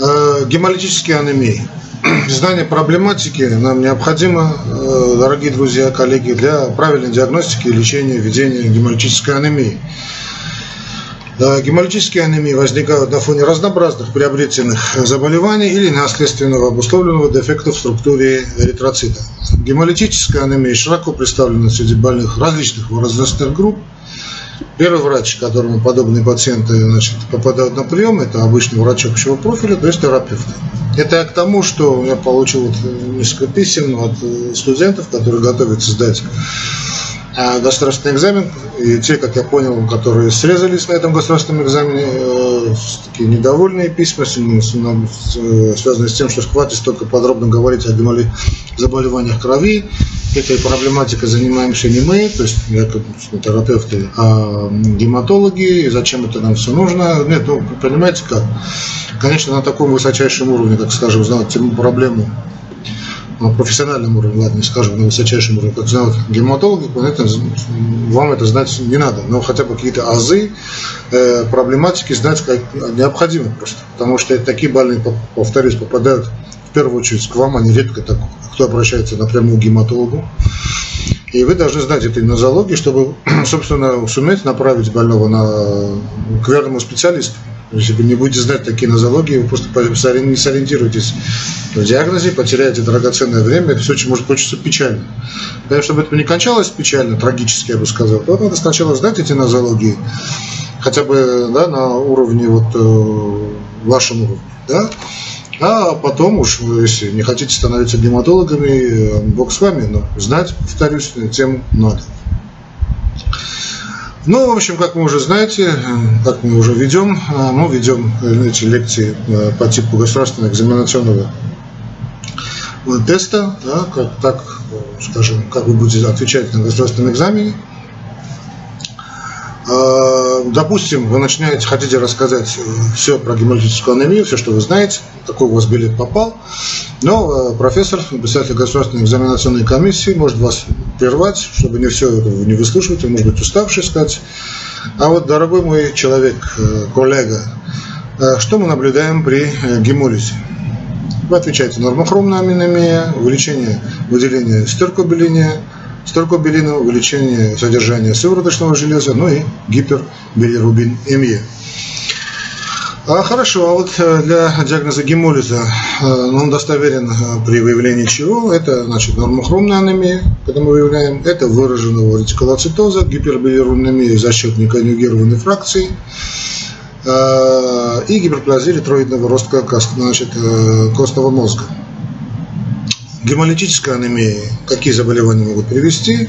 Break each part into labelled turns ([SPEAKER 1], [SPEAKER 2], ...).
[SPEAKER 1] Э, гемолитические анемии. Знание проблематики нам необходимо, э, дорогие друзья, коллеги, для правильной диагностики и лечения ведения гемолитической анемии. Гемолитические анемии возникают на фоне разнообразных приобретенных заболеваний или наследственного обусловленного дефекта в структуре эритроцита. Гемолитическая анемия широко представлена среди больных различных возрастных групп, Первый врач, которому подобные пациенты значит, попадают на прием, это обычный врач общего профиля, то есть терапевт. Это я к тому, что я получил вот несколько писем от э, студентов, которые готовятся сдать а, государственный экзамен. И те, как я понял, которые срезались на этом государственном экзамене, э, такие недовольные письма, связанные с тем, что хватит столько подробно говорить о заболеваниях крови, этой проблематикой занимаемся не мы, то есть я как терапевты, а гематологи, и зачем это нам все нужно. Нет, ну, понимаете как? Конечно, на таком высочайшем уровне, как, скажем, знать тему проблему на профессиональном уровне, ладно, не скажем, на высочайшем уровне, как знают гематологи, это, вам это знать не надо, но хотя бы какие-то азы э, проблематики знать как необходимо просто, потому что такие больные, повторюсь, попадают в первую очередь к вам, они редко так кто обращается напрямую к гематологу. И вы должны знать этой нозологии, чтобы, собственно, суметь направить больного на, к верному специалисту. Если вы не будете знать такие нозологии, вы просто не сориентируетесь в диагнозе, потеряете драгоценное время, все очень может кончиться печально. Для чтобы это не кончалось печально, трагически, я бы сказал, то надо сначала знать эти нозологии, хотя бы да, на уровне, вот, э, вашем уровне. Да? А потом уж, если не хотите становиться гематологами, э, бог с вами, но знать, повторюсь, тем надо. Ну, в общем, как вы уже знаете, э, как мы уже ведем, э, мы ведем эти лекции по типу государственного экзаменационного теста, да, как, так, скажем, как вы будете отвечать на государственном экзамене. А, допустим, вы начинаете, хотите рассказать э, все про гемолитическую анемию, все, что вы знаете, такой у вас билет попал, но э, профессор, председатель государственной экзаменационной комиссии может вас прервать, чтобы не все не выслушивать, вы, может быть, уставший сказать. А вот, дорогой мой человек, э, коллега, что мы наблюдаем при гемолизе? Вы отвечаете нормохромная аминемия, увеличение выделения стеркобилиния, стеркобилина, увеличение содержания сывороточного железа, ну и гипербилирубинемия. А, хорошо, а вот э, для диагноза гемолиза э, он достоверен э, при выявлении чего? Это значит нормохромная анемия, когда мы выявляем, это выраженного ретикулоцитоза, гипербилирубинемия за счет неконъюгированной фракции и гиперплазии ретроидного роста значит, костного мозга. Гемолитическая анемия, какие заболевания могут привести?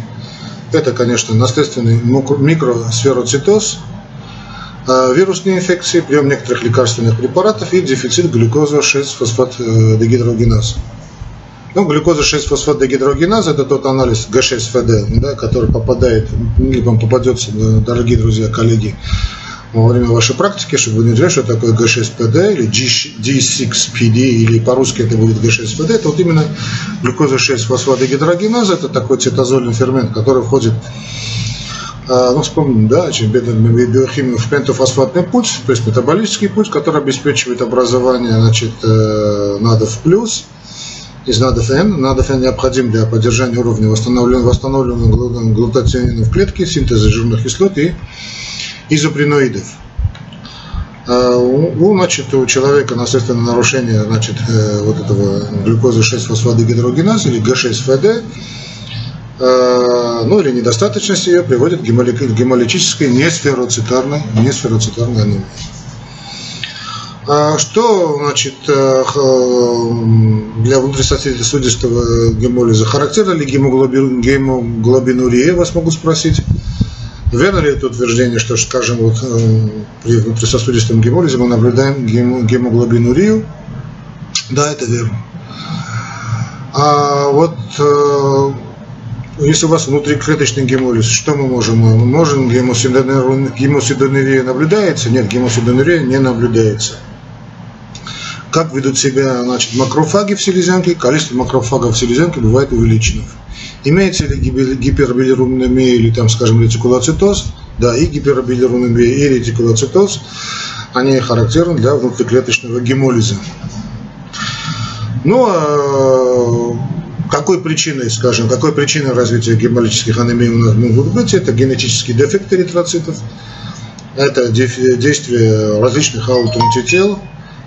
[SPEAKER 1] Это, конечно, наследственный микросфероцитоз, а, вирусные инфекции, прием некоторых лекарственных препаратов и дефицит глюкоза 6-фосфат-дегидрогеназа. Ну, глюкоза 6-фосфат-дегидрогеназа – это тот анализ Г6ФД, да, который попадает, либо попадется, дорогие друзья, коллеги, во время вашей практики, чтобы вы не знали, что такое G6PD или G6PD, или по-русски это будет G6PD, это вот именно глюкоза 6-фосфатогидрогеназа, это такой цитозольный фермент, который входит а, ну, вспомним, да, через биохимию в пентофосфатный путь, то есть метаболический путь, который обеспечивает образование, значит, э, НАДОВ плюс из НАДОВ N. НАДОВ N необходим для поддержания уровня восстановленного, восстановленного глутатионина в клетке, синтеза жирных кислот и изопреноидов. А у, значит, у человека наследственное нарушение значит, э, вот этого глюкозы 6-фосфодегидрогеназа или Г6ФД, э, ну или недостаточность ее приводит к гемолитической несфероцитарной, несфероцитарной анемии. А что значит, э, для внутрисосудистого гемолиза характерно ли гемоглобин, гемоглобинурия, вас могут спросить? Верно ли это утверждение, что, скажем, вот, э, при внутрисосудистом гемолизе мы наблюдаем гемоглобинурию? Да, это верно. А вот э, если у вас внутриклеточный гемолиз, что мы можем? Мы можем гемосидонурия наблюдается? Нет, гемосидонурия не наблюдается как ведут себя значит, макрофаги в селезенке, количество макрофагов в селезенке бывает увеличено. Имеется ли гипербилирубинемия или, там, скажем, ретикулоцитоз? Да, и гипербилирунемия, и ретикулоцитоз, они характерны для внутриклеточного гемолиза. Ну, а какой причиной, скажем, какой причиной развития гемолитических анемий у нас могут быть? Это генетические дефекты эритроцитов, это действие различных аутоантител,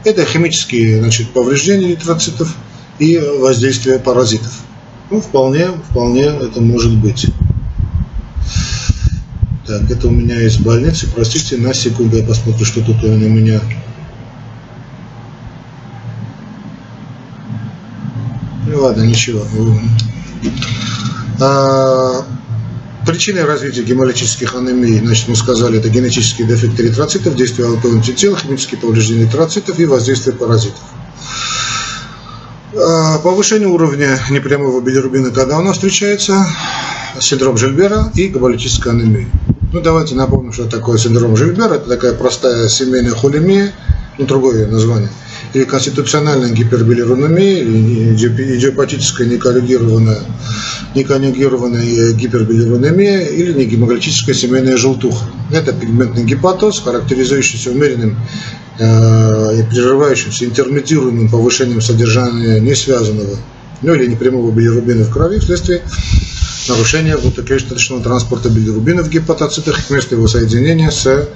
[SPEAKER 1] это химические значит, повреждения эритроцитов и воздействие паразитов. Ну, вполне, вполне это может быть. Так, это у меня из больницы. Простите, на секунду я посмотрю, что тут у меня Ну ладно, ничего. А, причины развития гемолитических анемий, значит, мы сказали, это генетические дефекты эритроцитов, действие аутоантител, химические повреждения эритроцитов и воздействие паразитов. А, повышение уровня непрямого билирубина, когда у нас встречается синдром Жильбера и гемолитическая анемия. Ну, давайте напомним, что такое синдром Жильбера. Это такая простая семейная холемия, ну, другое название – или конституциональная гипербилируномия, или идиопатическая некоррегированная, некоррегированная гипербилируномия, или негемоглотическая семейная желтуха. Это пигментный гепатоз, характеризующийся умеренным э, и прерывающимся интермедируемым повышением содержания несвязанного ну, или непрямого билирубина в крови вследствие нарушения внутриклеточного транспорта билирубина в гепатоцитах вместо его соединения с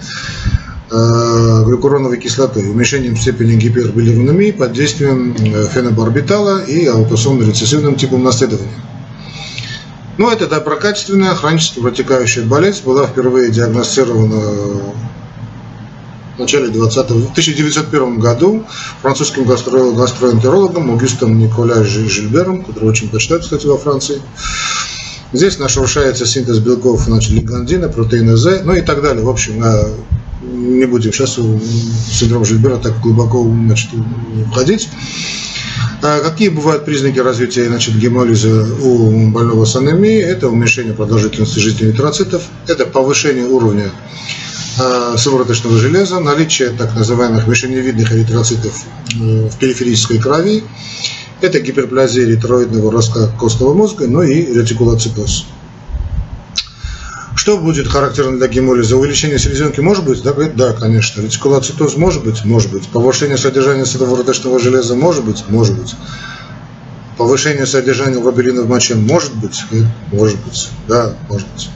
[SPEAKER 1] Э, глюкуроновой кислотой, уменьшением степени гипербилирунемии под действием э, фенобарбитала и аутосомно-рецессивным типом наследования. Но ну, эта доброкачественная хронически протекающая болезнь была впервые диагностирована в начале 20 в 1901 году французским гастроэнтерологом Аугустом Николя Жильбером, который очень почитают, кстати, во Франции. Здесь нарушается синтез белков значит, лигандина, протеина З, ну и так далее. В общем, э, не будем сейчас в синдром Жильбера так глубоко значит, входить. А какие бывают признаки развития значит, гемолиза у больного с анемией? Это уменьшение продолжительности жизни эритроцитов, это повышение уровня сывороточного железа, наличие так называемых мишеневидных эритроцитов э, в периферической крови, это гиперплазия эритроидного ростка костного мозга, ну и ретикулоцитоз. Что будет характерно для гемолиза? Увеличение селезенки может быть? Да, да, конечно. Ретикулоцитоз может быть? Может быть. Повышение содержания сывороточного железа может быть? Может быть. Повышение содержания глобулина в моче может быть? Может быть. Да, может быть.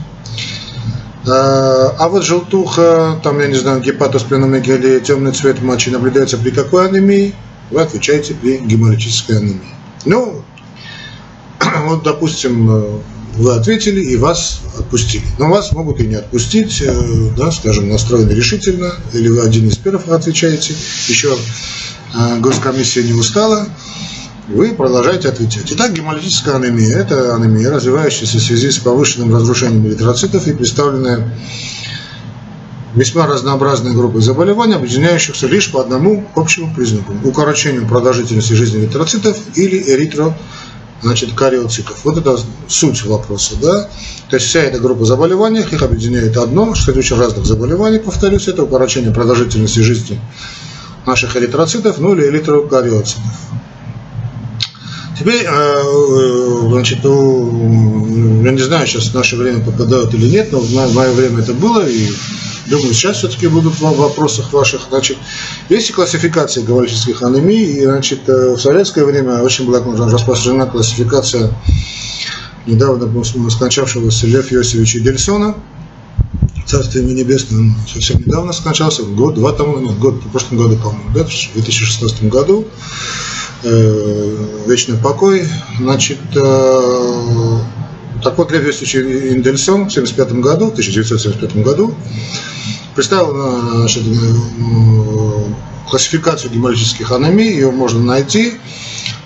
[SPEAKER 1] А, а вот желтуха, там, я не знаю, гепатоспленомегалия, темный цвет мочи наблюдается при какой анемии? Вы отвечаете при гемолитической анемии. Ну, вот, допустим, вы ответили и вас отпустили. Но вас могут и не отпустить, э, да, скажем, настроены решительно, или вы один из первых отвечаете, еще э, госкомиссия не устала, вы продолжаете отвечать. Итак, гемолитическая анемия – это анемия, развивающаяся в связи с повышенным разрушением эритроцитов и представленная весьма разнообразной группой заболеваний, объединяющихся лишь по одному общему признаку – укорочению продолжительности жизни эритроцитов или эритро значит, кариоцитов. Вот это суть вопроса, да. То есть вся эта группа заболеваний, их объединяет одно, что очень разных заболеваний, повторюсь, это укорочение продолжительности жизни наших эритроцитов, ну или эритрокариоцитов. Теперь, э, э, значит, ну, я не знаю, сейчас в наше время попадают или нет, но в мое время это было, и Думаю, сейчас все-таки будут в вопросах ваших. Значит, есть классификация гавальческих анемий. И, значит, э, в советское время очень была распространена классификация недавно скончавшегося Лев Иосифовича Дельсона. Царствие ему небесное, он совсем недавно скончался, год, два тому, нет, год, в прошлом году, по-моему, да, в 2016 году. Э, вечный покой. Значит, э, так вот, Лев Иосифович Индельсон в 1975 году, 1975 году представил значит, классификацию гемолитических анемий, ее можно найти,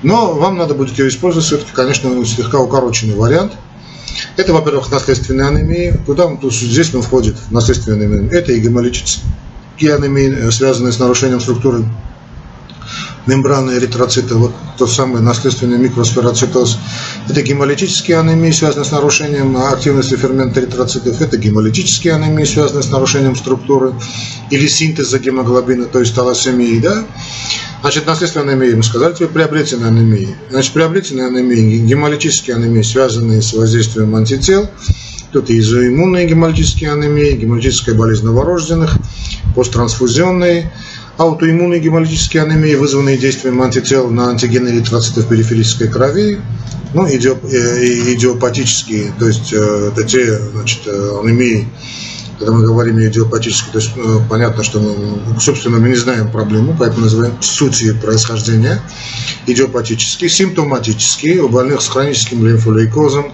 [SPEAKER 1] но вам надо будет ее использовать все-таки, конечно, слегка укороченный вариант. Это, во-первых, наследственные анемии. Куда мы, здесь мы входит наследственные анемии. Это и гемолитические анемии, связанные с нарушением структуры мембраны эритроцита, вот тот самый наследственный микросфероцитоз. Это гемолитические анемии, связанные с нарушением активности фермента эритроцитов. Это гемолитические анемии, связанные с нарушением структуры или синтеза гемоглобина, то есть талассемии. Да? Значит, наследственные анемии, мы сказали, теперь приобретенные анемии. Значит, приобретенные анемии, гемолитические анемии, связанные с воздействием антител, кто-то изоиммунные гемолитические анемии, гемолитическая болезнь новорожденных, посттрансфузионные, аутоиммунные гемолитические анемии, вызванные действием антител на антигены эритроцитов периферической крови, ну, э, идиопатические, то есть э, это те значит, э, анемии, когда мы говорим идиопатически, то есть ну, понятно, что мы, собственно, мы не знаем проблему, поэтому называем сути происхождения. Идиопатические, симптоматические, у больных с хроническим лимфолейкозом,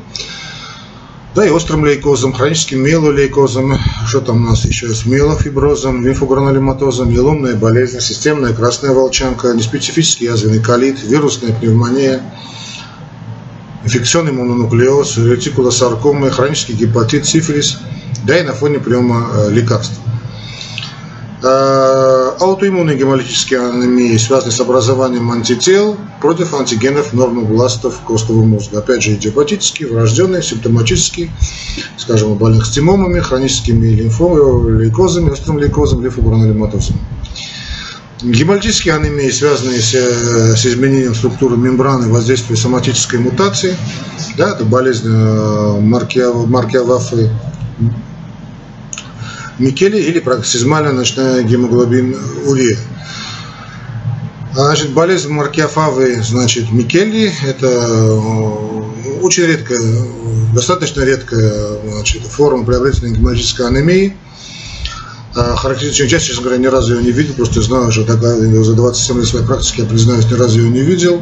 [SPEAKER 1] да и острым лейкозом, хроническим миелолейкозом, что там у нас еще есть, миелофиброзом, лимфогранулематозом, еломная болезнь, системная красная волчанка, неспецифический язвенный колит, вирусная пневмония, инфекционный мононуклеоз, ретикулосаркомы, хронический гепатит, сифилис – да и на фоне приема э, лекарств. Э, аутоиммунные гемолитические анемии связаны с образованием антител против антигенов нормобластов костного мозга. Опять же, идиопатические, врожденные, симптоматические, скажем, у больных стимомами, хроническими лимфолейкозами, острым лейкозом, лимфогранулематозом. Гемолитические анемии, связанные с, э, с изменением структуры мембраны, воздействия соматической мутации, да, это болезнь Маркиавафы, Микеле или проксизмальная ночная гемоглобин урия. Значит, болезнь маркиофавы, значит, Микелли, это э, очень редкая, достаточно редкая значит, форма приобретенной геморрагической анемии. А характеристичная часть, честно говоря, ни разу ее не видел, просто знаю, такая, за 27 лет своей практики, я признаюсь, ни разу ее не видел.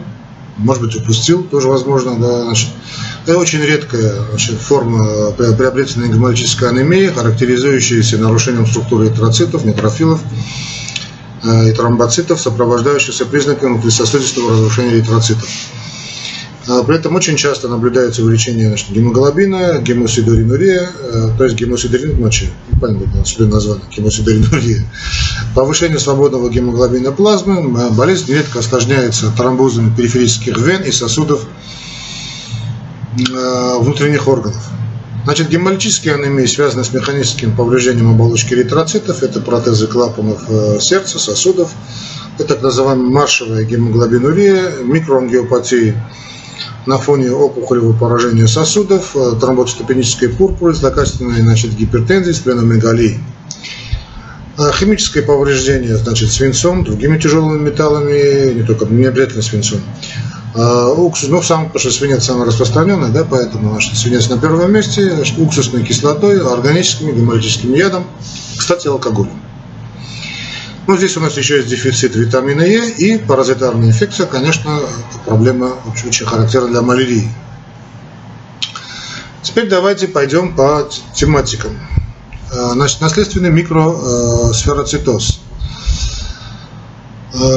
[SPEAKER 1] Может быть, упустил, тоже возможно, да, значит, это очень редкая форма приобретенной гемолитической анемии, характеризующаяся нарушением структуры эритроцитов, нейтрофилов э, и тромбоцитов, сопровождающихся признаками внутрисосудистого разрушения эритроцитов. А при этом очень часто наблюдается увеличение значит, гемоглобина, гемосидоринурия, э, то есть гемосидорин в моче. Понятно, отсюда название гемосидоринурия. Повышение свободного гемоглобина плазмы. Болезнь нередко осложняется тромбозами периферических вен и сосудов Э, внутренних органов. Значит, гемолитические анемии связаны с механическим повреждением оболочки эритроцитов. Это протезы клапанов э, сердца, сосудов. Это так называемая маршевая гемоглобинурия, микроангиопатии на фоне опухолевого поражения сосудов, э, тромбоцитопенической пурпуры, злокачественной значит, гипертензии, спленомегалии. Химическое повреждение, значит, свинцом, другими тяжелыми металлами, не только, не обязательно свинцом. А, уксус, ну, сам, потому что свинец самый распространенный, да, поэтому значит, свинец на первом месте, значит, уксусной кислотой, органическим, гемолитическим ядом, кстати, алкоголем. Ну, здесь у нас еще есть дефицит витамина Е и паразитарная инфекция, конечно, проблема очень характерна для малярии. Теперь давайте пойдем по тематикам. А, значит, наследственный микросфероцитоз – Э,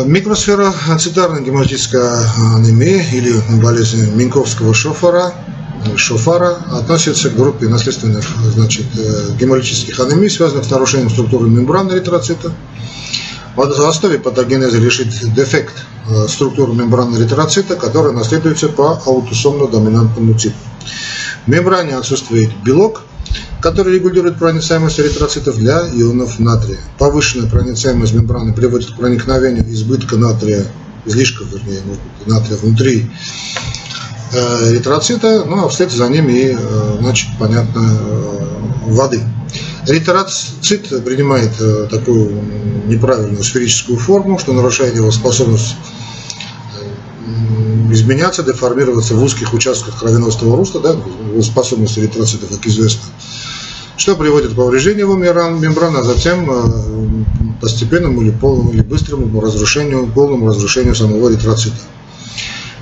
[SPEAKER 1] микросфера цитарная гематическая анемия или болезнь Минковского шофара, шофара относится к группе наследственных значит, э, гемолитических анемий, связанных с нарушением структуры мембраны эритроцита. В основе патогенеза лежит дефект э, структуры мембраны эритроцита, который наследуется по аутосомно-доминантному типу. В мембране отсутствует белок – который регулирует проницаемость эритроцитов для ионов натрия. Повышенная проницаемость мембраны приводит к проникновению избытка натрия, излишка, вернее, натрия внутри э, эритроцита, ну а вслед за ним и, э, значит, понятно, э, воды. Эритроцит принимает такую неправильную сферическую форму, что нарушает его способность изменяться, деформироваться в узких участках кровеносного русла, да, способность эритроцитов, как известно, что приводит к повреждению его мембраны, а затем э, постепенному или, полному, или быстрому разрушению, полному разрушению самого эритроцита.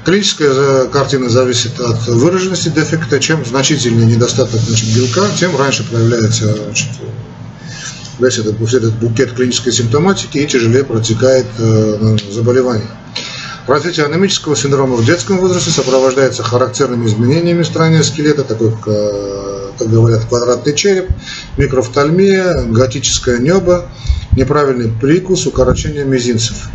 [SPEAKER 1] Клиническая картина зависит от выраженности дефекта. Чем значительнее недостаток значит, белка, тем раньше проявляется значит, весь этот, весь этот букет клинической симптоматики и тяжелее протекает э, заболевание. Развитие анемического синдрома в детском возрасте сопровождается характерными изменениями строения скелета, такой как, э, как говорят, квадратный череп, микрофтальмия, готическое небо, неправильный прикус, укорочение мизинцев.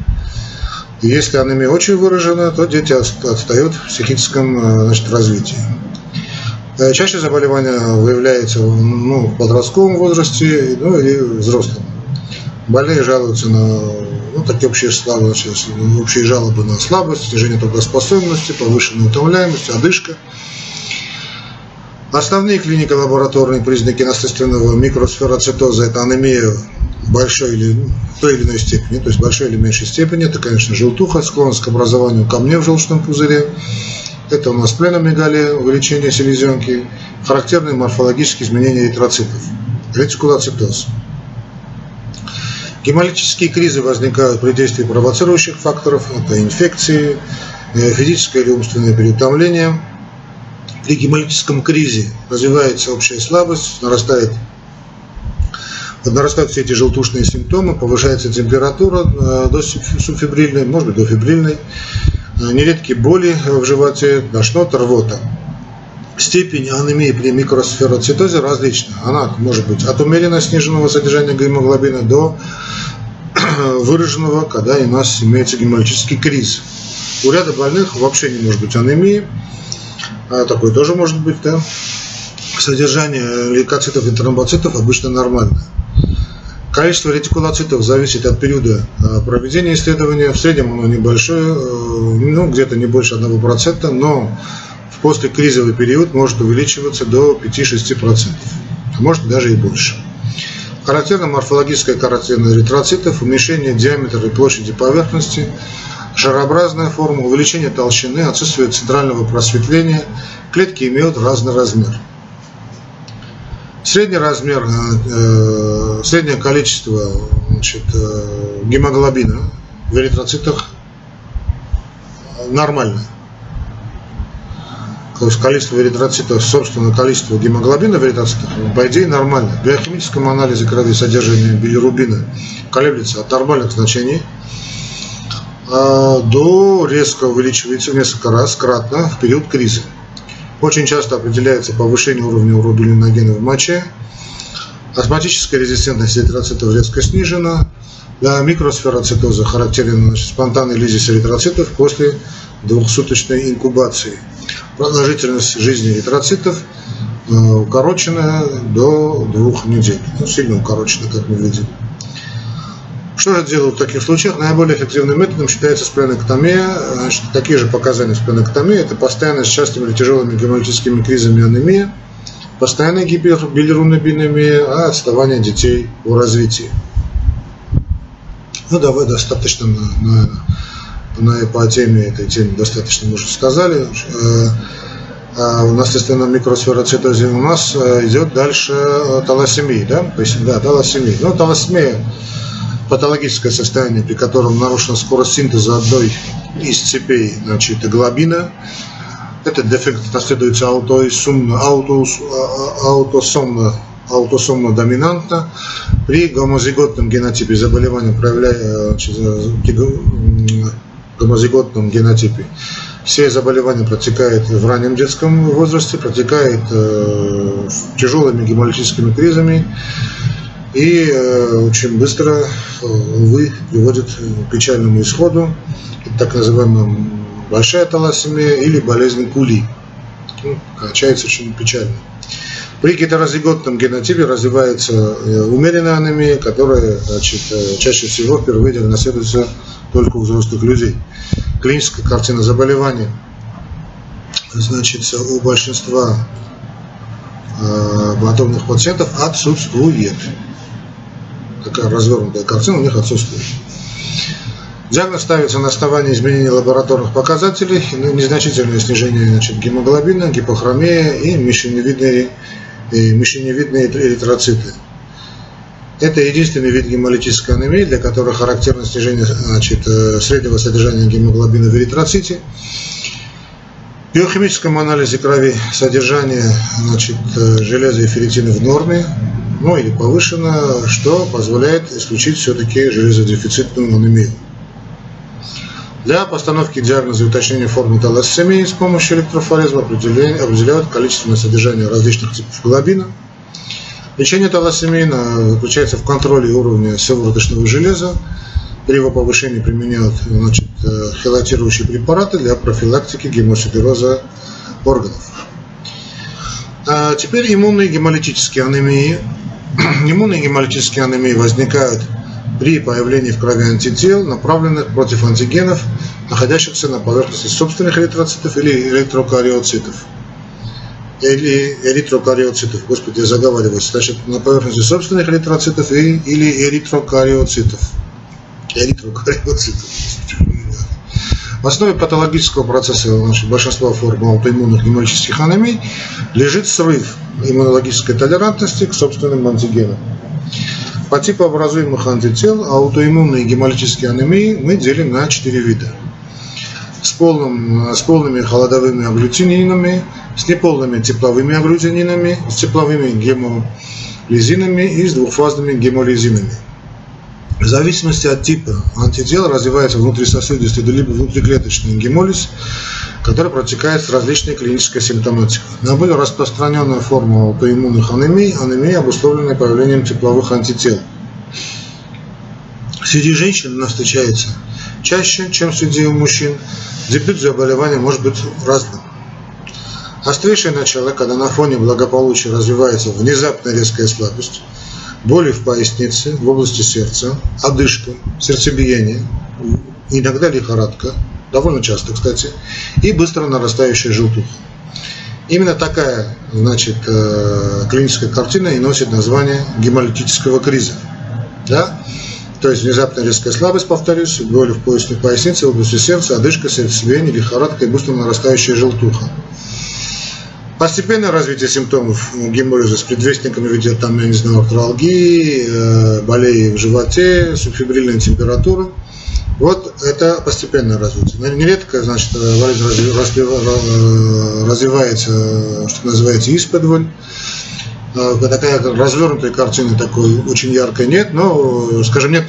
[SPEAKER 1] И если анемия очень выражена, то дети отстают в психическом э, значит, развитии. Э, чаще заболевание выявляется ну, в подростковом возрасте ну, и взрослом. Больные жалуются на ну, такие общие, слабости, общие жалобы на слабость, снижение трудоспособности, повышенная утомляемость, одышка. Основные клинико-лабораторные признаки наследственного микросфероцитоза – это анемия большой или той или иной степени, то есть большой или меньшей степени. Это, конечно, желтуха, склонность к образованию камней в желчном пузыре. Это у нас пленомегалия, увеличение селезенки, характерные морфологические изменения эритроцитов, ретикулоцитоз. Гемолитические кризы возникают при действии провоцирующих факторов, это инфекции, э, физическое или умственное переутомление. При гемолитическом кризе развивается общая слабость, нарастает нарастают все эти желтушные симптомы, повышается температура э, до субфибрильной, может быть, до фибрильной, э, нередкие боли в животе, тошнота, рвота. Степень анемии при микросфероцитозе различна. Она может быть от умеренно сниженного содержания гемоглобина до выраженного, когда у нас имеется гемолитический криз. У ряда больных вообще не может быть анемии. А такое тоже может быть, да. Содержание лейкоцитов и тромбоцитов обычно нормальное. Количество ретикулоцитов зависит от периода а, проведения исследования. В среднем оно небольшое, э, ну, где-то не больше 1%, но в послекризовый период может увеличиваться до 5-6%, а может даже и больше. Характерна морфологическая картина эритроцитов, уменьшение диаметра и площади поверхности, шарообразная форма, увеличение толщины, отсутствие центрального просветления, клетки имеют разный размер. Средний размер, э, э, среднее количество значит, э, гемоглобина в эритроцитах нормальное. То есть количество эритроцитов, собственно, количество гемоглобина в эритроцитах, по идее, нормально. В биохимическом анализе крови содержание билирубина колеблется от нормальных значений до резко увеличивается в несколько раз, кратно, в период криза. Очень часто определяется повышение уровня урубилиногена в моче. Астматическая резистентность эритроцитов резко снижена. Для микросфероцитоза характерен значит, спонтанный лизис эритроцитов после двухсуточной инкубации. Продолжительность жизни эритроцитов э, укорочена до двух недель. Ну, сильно укорочена, как мы видим. Что же делают в таких случаях? Наиболее эффективным методом считается спленэктомия. Значит, такие же показания спленэктомии. Это постоянно с частыми или тяжелыми гемолитическими кризами анемия, постоянная гипербилирунобинемия, а отставание детей в развитии. Ну, давай достаточно на, на, на, по теме этой теме достаточно мы уже сказали. Э, а у наследственном микросфероцитозе у нас э, идет дальше э, талассемия, да? То есть, да, талассемия. Ну, талассемия патологическое состояние, при котором нарушена скорость синтеза одной из цепей значит, глобина. Этот дефект наследуется аутосомно, аутосомно, аутосомно доминантно. При гомозиготном генотипе заболевания проявляя, значит, гомозиготном генотипе все заболевания протекают в раннем детском возрасте, протекают э, тяжелыми гемолитическими кризами, и э, очень быстро, э, увы, приводит к печальному исходу, так называемая большая талассемия или болезнь кули. Ну, кончается очень печально. При гетерозиготном генотипе развивается э, умеренная анемия, которая значит, чаще всего впервые наследуется только у взрослых людей. Клиническая картина заболевания значит, у большинства э, пациентов отсутствует такая развернутая картина у них отсутствует. Диагноз ставится на основании изменения лабораторных показателей, ну, незначительное снижение значит, гемоглобина, гипохромия и мещаневидные эритроциты. Это единственный вид гемолитической анемии, для которой характерно снижение значит, э, среднего содержания гемоглобина в эритроците. В биохимическом анализе крови содержание значит, э, железа и ферритина в норме, ну или повышено, что позволяет исключить все-таки железодефицитную анемию. Для постановки диагноза и уточнения формы талассемии с помощью электрофореза определяют количественное содержание различных типов глобина. Лечение талассемии заключается в контроле уровня сывороточного железа. При его повышении применяют значит, э, хелатирующие препараты для профилактики гемосидероза органов. А теперь иммунные гемолитические анемии Иммунные гемолитические анемии возникают при появлении в крови антител, направленных против антигенов, находящихся на поверхности собственных эритроцитов или электрокариоцитов. или эритрокариоцитов. Господи, я заговариваюсь. Значит, на поверхности собственных эритроцитов и, или эритрокариоцитов. Эритрокариоцитов. В основе патологического процесса значит, большинства форм аутоиммунных гемолитических анемий лежит срыв иммунологической толерантности к собственным антигенам. По типу образуемых антител аутоиммунные гемолитические анемии мы делим на четыре вида. С, полным, с полными холодовыми агглютининами, с неполными тепловыми агглютининами, с тепловыми гемолизинами и с двухфазными гемолизинами. В зависимости от типа антител развивается внутрисосудистый либо внутриклеточный гемолиз, который протекает с различной клинической симптоматикой. Наиболее распространенная форма аутоиммунных анемий – анемия, обусловленная появлением тепловых антител. Среди женщин она встречается чаще, чем среди мужчин. Дебют заболевания может быть разным. Острейшее начало, когда на фоне благополучия развивается внезапная резкая слабость – боли в пояснице, в области сердца, одышка, сердцебиение, иногда лихорадка, довольно часто, кстати, и быстро нарастающая желтуха. Именно такая, значит, э, клиническая картина и носит название гемолитического криза. Да? То есть внезапная резкая слабость, повторюсь, боли в поясной пояснице, в области сердца, одышка, сердцебиение, лихорадка и быстро нарастающая желтуха. Постепенное развитие симптомов геморрhoиза с предвестниками ведет там, я не знаю, артралгии, э, болей в животе, субфибрильная температура. Вот это постепенное развитие. Нередко, значит, болезнь э, развивается, что называется, исподволь. Э, такая развернутая картина такой очень яркой нет, но, скажем, нет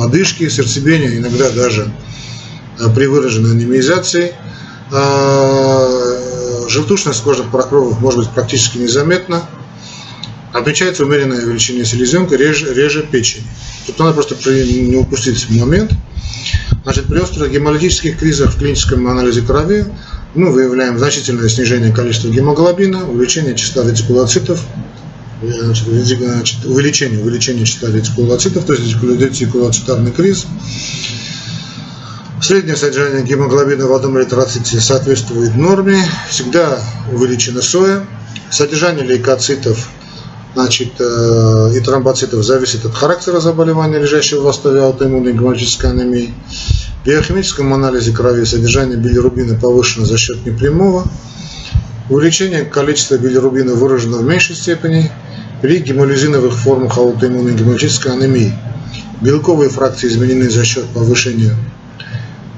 [SPEAKER 1] одышки, сердцебиения, иногда даже при выраженной анемизации желтушность кожных покровов может быть практически незаметна. Отмечается умеренное увеличение селезенка, реже, реже печени. Тут надо просто не упустить момент. Значит, при острых гемолитических кризах в клиническом анализе крови мы выявляем значительное снижение количества гемоглобина, увеличение числа ретикулоцитов, значит, увеличение, увеличение числа ретикулоцитов, то есть ретикулоцитарный криз, Среднее содержание гемоглобина в одном эритроците соответствует норме, всегда увеличена соя. Содержание лейкоцитов значит, э, и тромбоцитов зависит от характера заболевания, лежащего в основе аутоиммунной гематической анемии. В биохимическом анализе крови содержание билирубина повышено за счет непрямого. Увеличение количества билирубина выражено в меньшей степени при гемолизиновых формах аутоиммунной гематической анемии. Белковые фракции изменены за счет повышения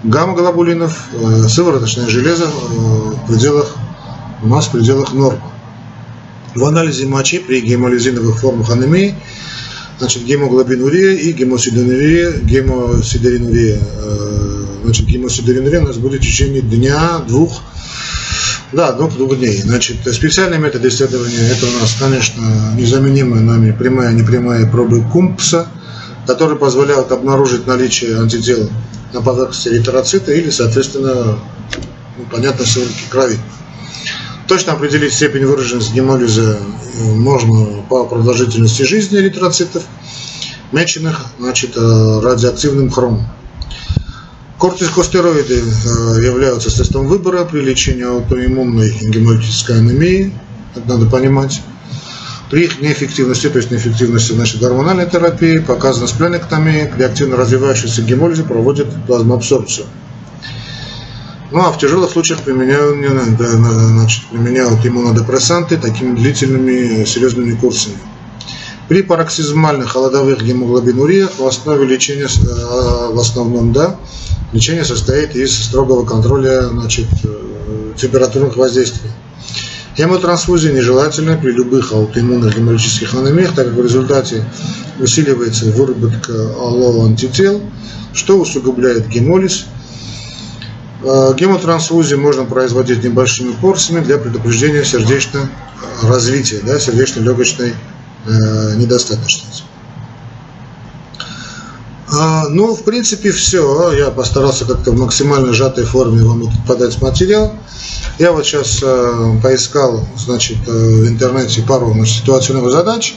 [SPEAKER 1] гамма-глобулинов, э, сывороточное железо э, в пределах, у нас в пределах нормы. В анализе мочи при гемолизиновых формах анемии значит, гемоглобинурия и гемосидеринурия, гемосидеринурия, э, значит, гемосидеринурия у нас будет в течение дня, двух, да, двух-двух дней. Значит, специальный метод исследования, это у нас, конечно, незаменимая нами прямая, непрямая пробы Кумпса, которые позволяют обнаружить наличие антител на поверхности эритроцита или, соответственно, ну, понятно, сыворотки крови. Точно определить степень выраженности гемолиза э, можно по продолжительности жизни эритроцитов, меченных значит, э, радиоактивным хромом. Кортикостероиды э, являются средством выбора при лечении аутоиммунной гемолитической анемии, это надо понимать. При неэффективности, то есть неэффективности значит, гормональной терапии, показана спленэктомия, при активно развивающейся гемолизе проводят плазмоабсорбцию. Ну а в тяжелых случаях применяют, значит, применяют иммунодепрессанты такими длительными серьезными курсами. При пароксизмальных холодовых гемоглобинуриях в основе лечения, э, в основном, да, лечение состоит из строгого контроля значит, э, температурных воздействий. Гемотрансфузия нежелательна при любых аутоиммунных геморрагических анемиях, так как в результате усиливается выработка алло-антител, что усугубляет гемолиз. А, гемотрансфузию можно производить небольшими порциями для предупреждения сердечного развития, да, сердечно-легочной э, недостаточности. А, ну, в принципе, все. Я постарался как-то в максимально сжатой форме вам подать материал. Я вот сейчас э, поискал, значит, э, в интернете пару значит, ситуационных задач.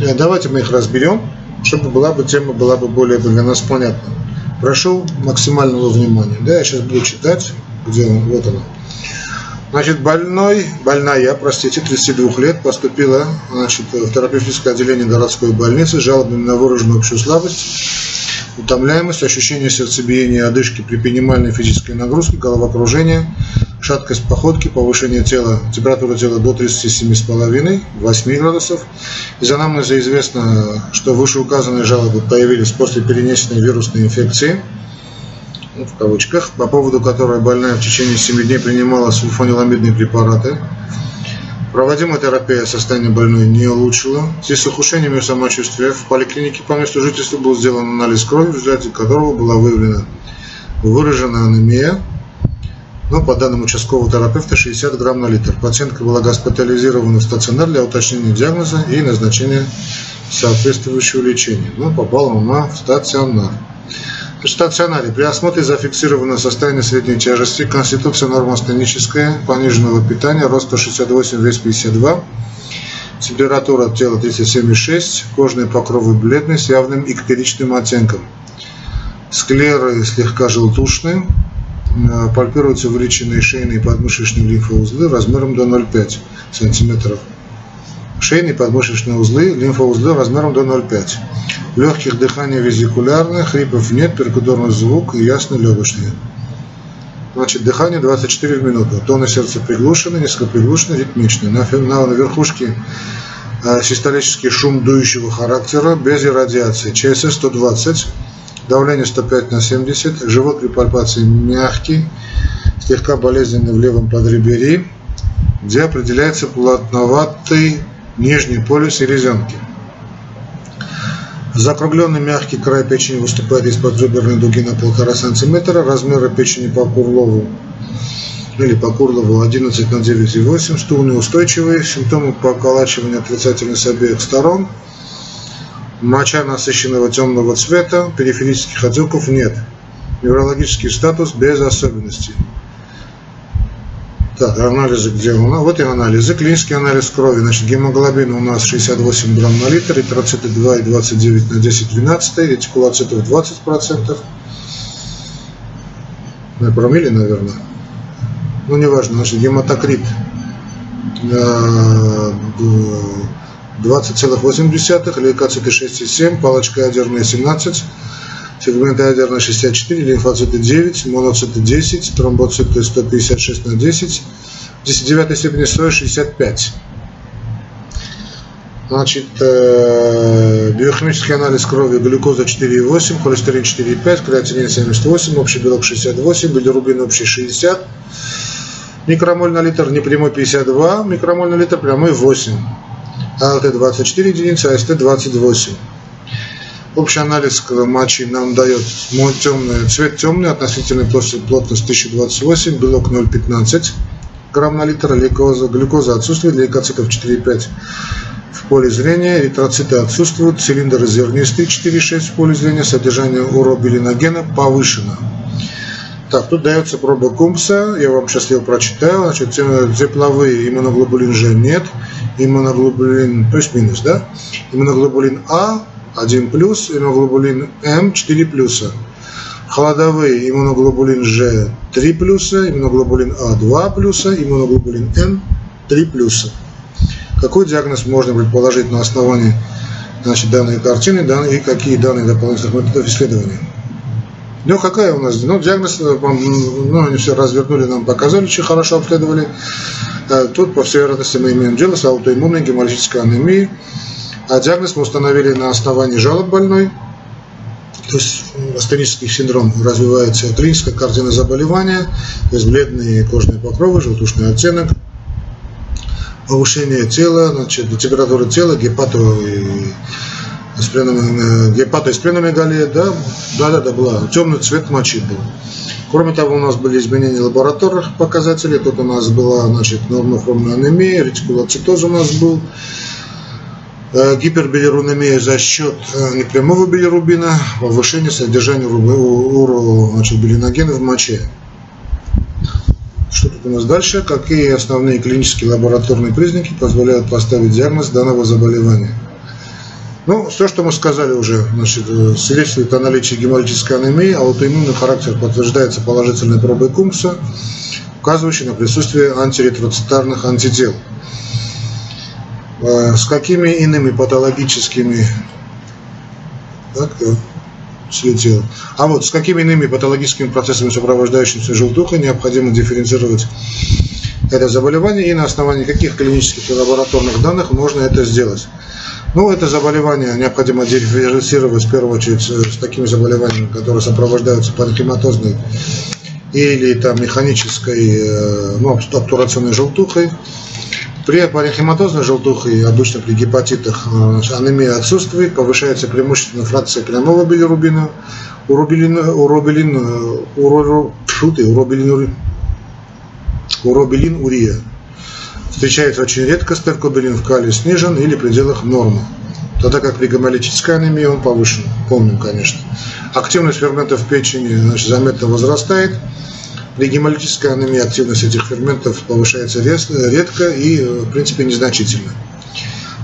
[SPEAKER 1] Э, давайте мы их разберем, чтобы была бы тема была бы более для нас понятна. Прошу максимального внимания. Да, я сейчас буду читать, где он, вот она. Значит, больной, больная, простите, 32 лет, поступила значит, в терапевтическое отделение городской больницы с жалобами на выраженную общую слабость, утомляемость, ощущение сердцебиения, одышки при минимальной физической нагрузке, головокружение, шаткость походки, повышение тела, температура тела до 37,5-8 градусов. Из анамнеза известно, что вышеуказанные жалобы появились после перенесенной вирусной инфекции – ну, в кавычках, по поводу которой больная в течение 7 дней принимала сульфаниламидные препараты. Проводимая терапия состояния больной не улучшила. Связи с ухудшением ее самочувствия в поликлинике по месту жительства был сделан анализ крови, в результате которого была выявлена выраженная анемия, но по данным участкового терапевта 60 грамм на литр. Пациентка была госпитализирована в стационар для уточнения диагноза и назначения соответствующего лечения. Но попала она в стационар. В стационаре при осмотре зафиксировано состояние средней тяжести, конституция нормостеническая, пониженного питания, рост 168, вес 52, температура тела 37,6, кожные покровы бледные с явным иктеричным оттенком. Склеры слегка желтушные, пальпируются увеличенные шейные и подмышечные лимфоузлы размером до 0,5 см. Шейные подмышечные узлы, лимфоузлы размером до 0,5 Легких дыхание визикулярное, хрипов нет, перкудорный звук и ясно легочный. Значит, дыхание 24 в минуту. Тоны сердца приглушены, несколько приглушены, ритмичны. На, на, на верхушке э, систолический шум дующего характера, без иррадиации. ЧСС 120, давление 105 на 70, живот при пальпации мягкий, слегка болезненный в левом подреберье, где определяется плотноватый нижний полюс селезенки. Закругленный мягкий край печени выступает из-под реберной дуги на 1,5 см. Размеры печени по Курлову или по Курлову 11 на 9,8. Стул устойчивые. Симптомы поколачивания отрицательны с обеих сторон. Моча насыщенного темного цвета. Периферических отеков нет. Неврологический статус без особенностей. Так, анализы где у нас? Вот и анализы. Клинический анализ крови. Значит, гемоглобин у нас 68 грамм на литр, эритроциты 2,29 на 10 12, ретикулоцитов 20%. На промили, наверное. Ну, неважно. Значит, гематокрит 20,8, лейкоциты 6,7, палочка ядерная 17, сегменты ядерная 64, лимфоциты 9, моноциты 10, тромбоциты 156 на 10, в 10 степени соя 65. Значит, э, биохимический анализ крови, глюкоза 4,8, холестерин 4,5, креатинин 78, общий белок 68, билирубин общий 60, микромоль на литр непрямой 52, микромоль на литр прямой 8, АЛТ 24 единицы, АСТ 28. Общий анализ мочи нам дает темный, цвет темный, относительная плотность 1028, белок 0,15 грамм на литр, глюкоза, глюкоза отсутствует, лейкоцитов 4,5 в поле зрения, эритроциты отсутствуют, цилиндр зернистый 4,6 в поле зрения, содержание уробилиногена повышено. Так, тут дается проба Кумпса, я вам сейчас его прочитаю. Значит, тепловые иммуноглобулин G нет, иммуноглобулин, то есть минус, да? Иммуноглобулин А 1 плюс, иммуноглобулин М 4 плюса. Холодовые иммуноглобулин Ж 3 плюса, иммуноглобулин А 2 плюса, иммуноглобулин Н 3 плюса. Какой диагноз можно предположить на основании значит, данной картины и какие данные дополнительных методов исследования? Ну, какая у нас? Ну, диагноз, э, ну, они все развернули, нам показали, очень хорошо обследовали. Э, тут, по всей вероятности, мы имеем дело с аутоиммунной геморрагической анемией. А диагноз мы установили на основании жалоб больной. То есть астенический синдром развивается клиническая картина заболевания, то есть бледные кожные покровы, желтушный оттенок, повышение тела, значит, температура тела, гепато с пленом, гепато с пленомегалия, да, да, да, да, была, темный цвет мочи был. Кроме того, у нас были изменения лабораторных показателей, тут у нас была, значит, нормохромная анемия, ретикулоцитоз у нас был, Э, гипербилирунемия за счет э, непрямого билирубина, повышение содержания уру, значит, билиногена в моче. Что тут у нас дальше? Какие основные клинические лабораторные признаки позволяют поставить диагноз данного заболевания? Ну, все, что мы сказали уже, значит, э, свидетельствует о наличии гемолитической анемии, аутоиммунный характер подтверждается положительной пробой Кумса, указывающий на присутствие антиретроцитарных антител. С какими иными патологическими так, слетел. А вот с какими иными патологическими процессами, сопровождающимися желтухой, необходимо дифференцировать это заболевание и на основании каких клинических и лабораторных данных можно это сделать. Ну, это заболевание необходимо дифференцировать в первую очередь с такими заболеваниями, которые сопровождаются парахематозной или там механической, э, ну, обтурационной желтухой. При паренхематозной желтухе, обычно при гепатитах, э, анемия отсутствует, повышается преимущественно фракция прямого билирубина, уробилин, уробилин, э, фу ты, уробилин, уробилин урия. Встречается очень редко, стеркобилин в калии снижен или в пределах нормы. Тогда как при гомолитической анемии он повышен, помним, конечно. Активность ферментов в печени значит, заметно возрастает, при гемолитической анемии активность этих ферментов повышается редко и, в принципе, незначительно.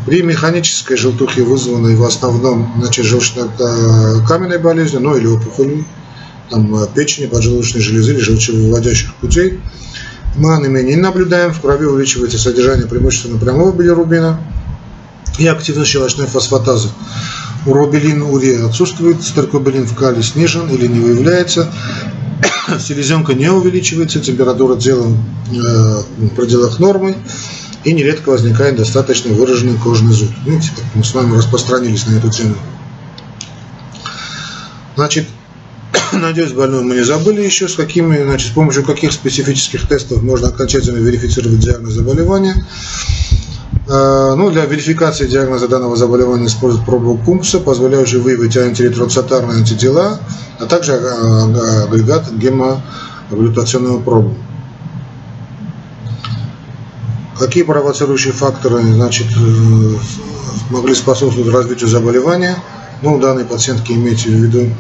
[SPEAKER 1] При механической желтухе, вызванной в основном значит, желчно-каменной болезнью, ну или опухолью, там, печени, поджелудочной железы или желчевыводящих путей, мы анемии не наблюдаем, в крови увеличивается содержание преимущественно прямого билирубина и активность щелочной фосфатазы. Уробилин урия отсутствует, стеркобилин в калии снижен или не выявляется, селезенка не увеличивается, температура тела э, в пределах нормы, и нередко возникает достаточно выраженный кожный зуд. Видите, как мы с вами распространились на эту тему. Значит, надеюсь, больной мы не забыли еще, с какими, значит, с помощью каких специфических тестов можно окончательно верифицировать диагноз заболевания. Э, ну, для верификации диагноза данного заболевания используют пробу Кумпса, позволяющую выявить антиретроцитарные антитела, а также э, агрегат гемоагглютационную пробу. Какие провоцирующие факторы значит, э, могли способствовать развитию заболевания? Ну, у данной пациентки имейте в виду.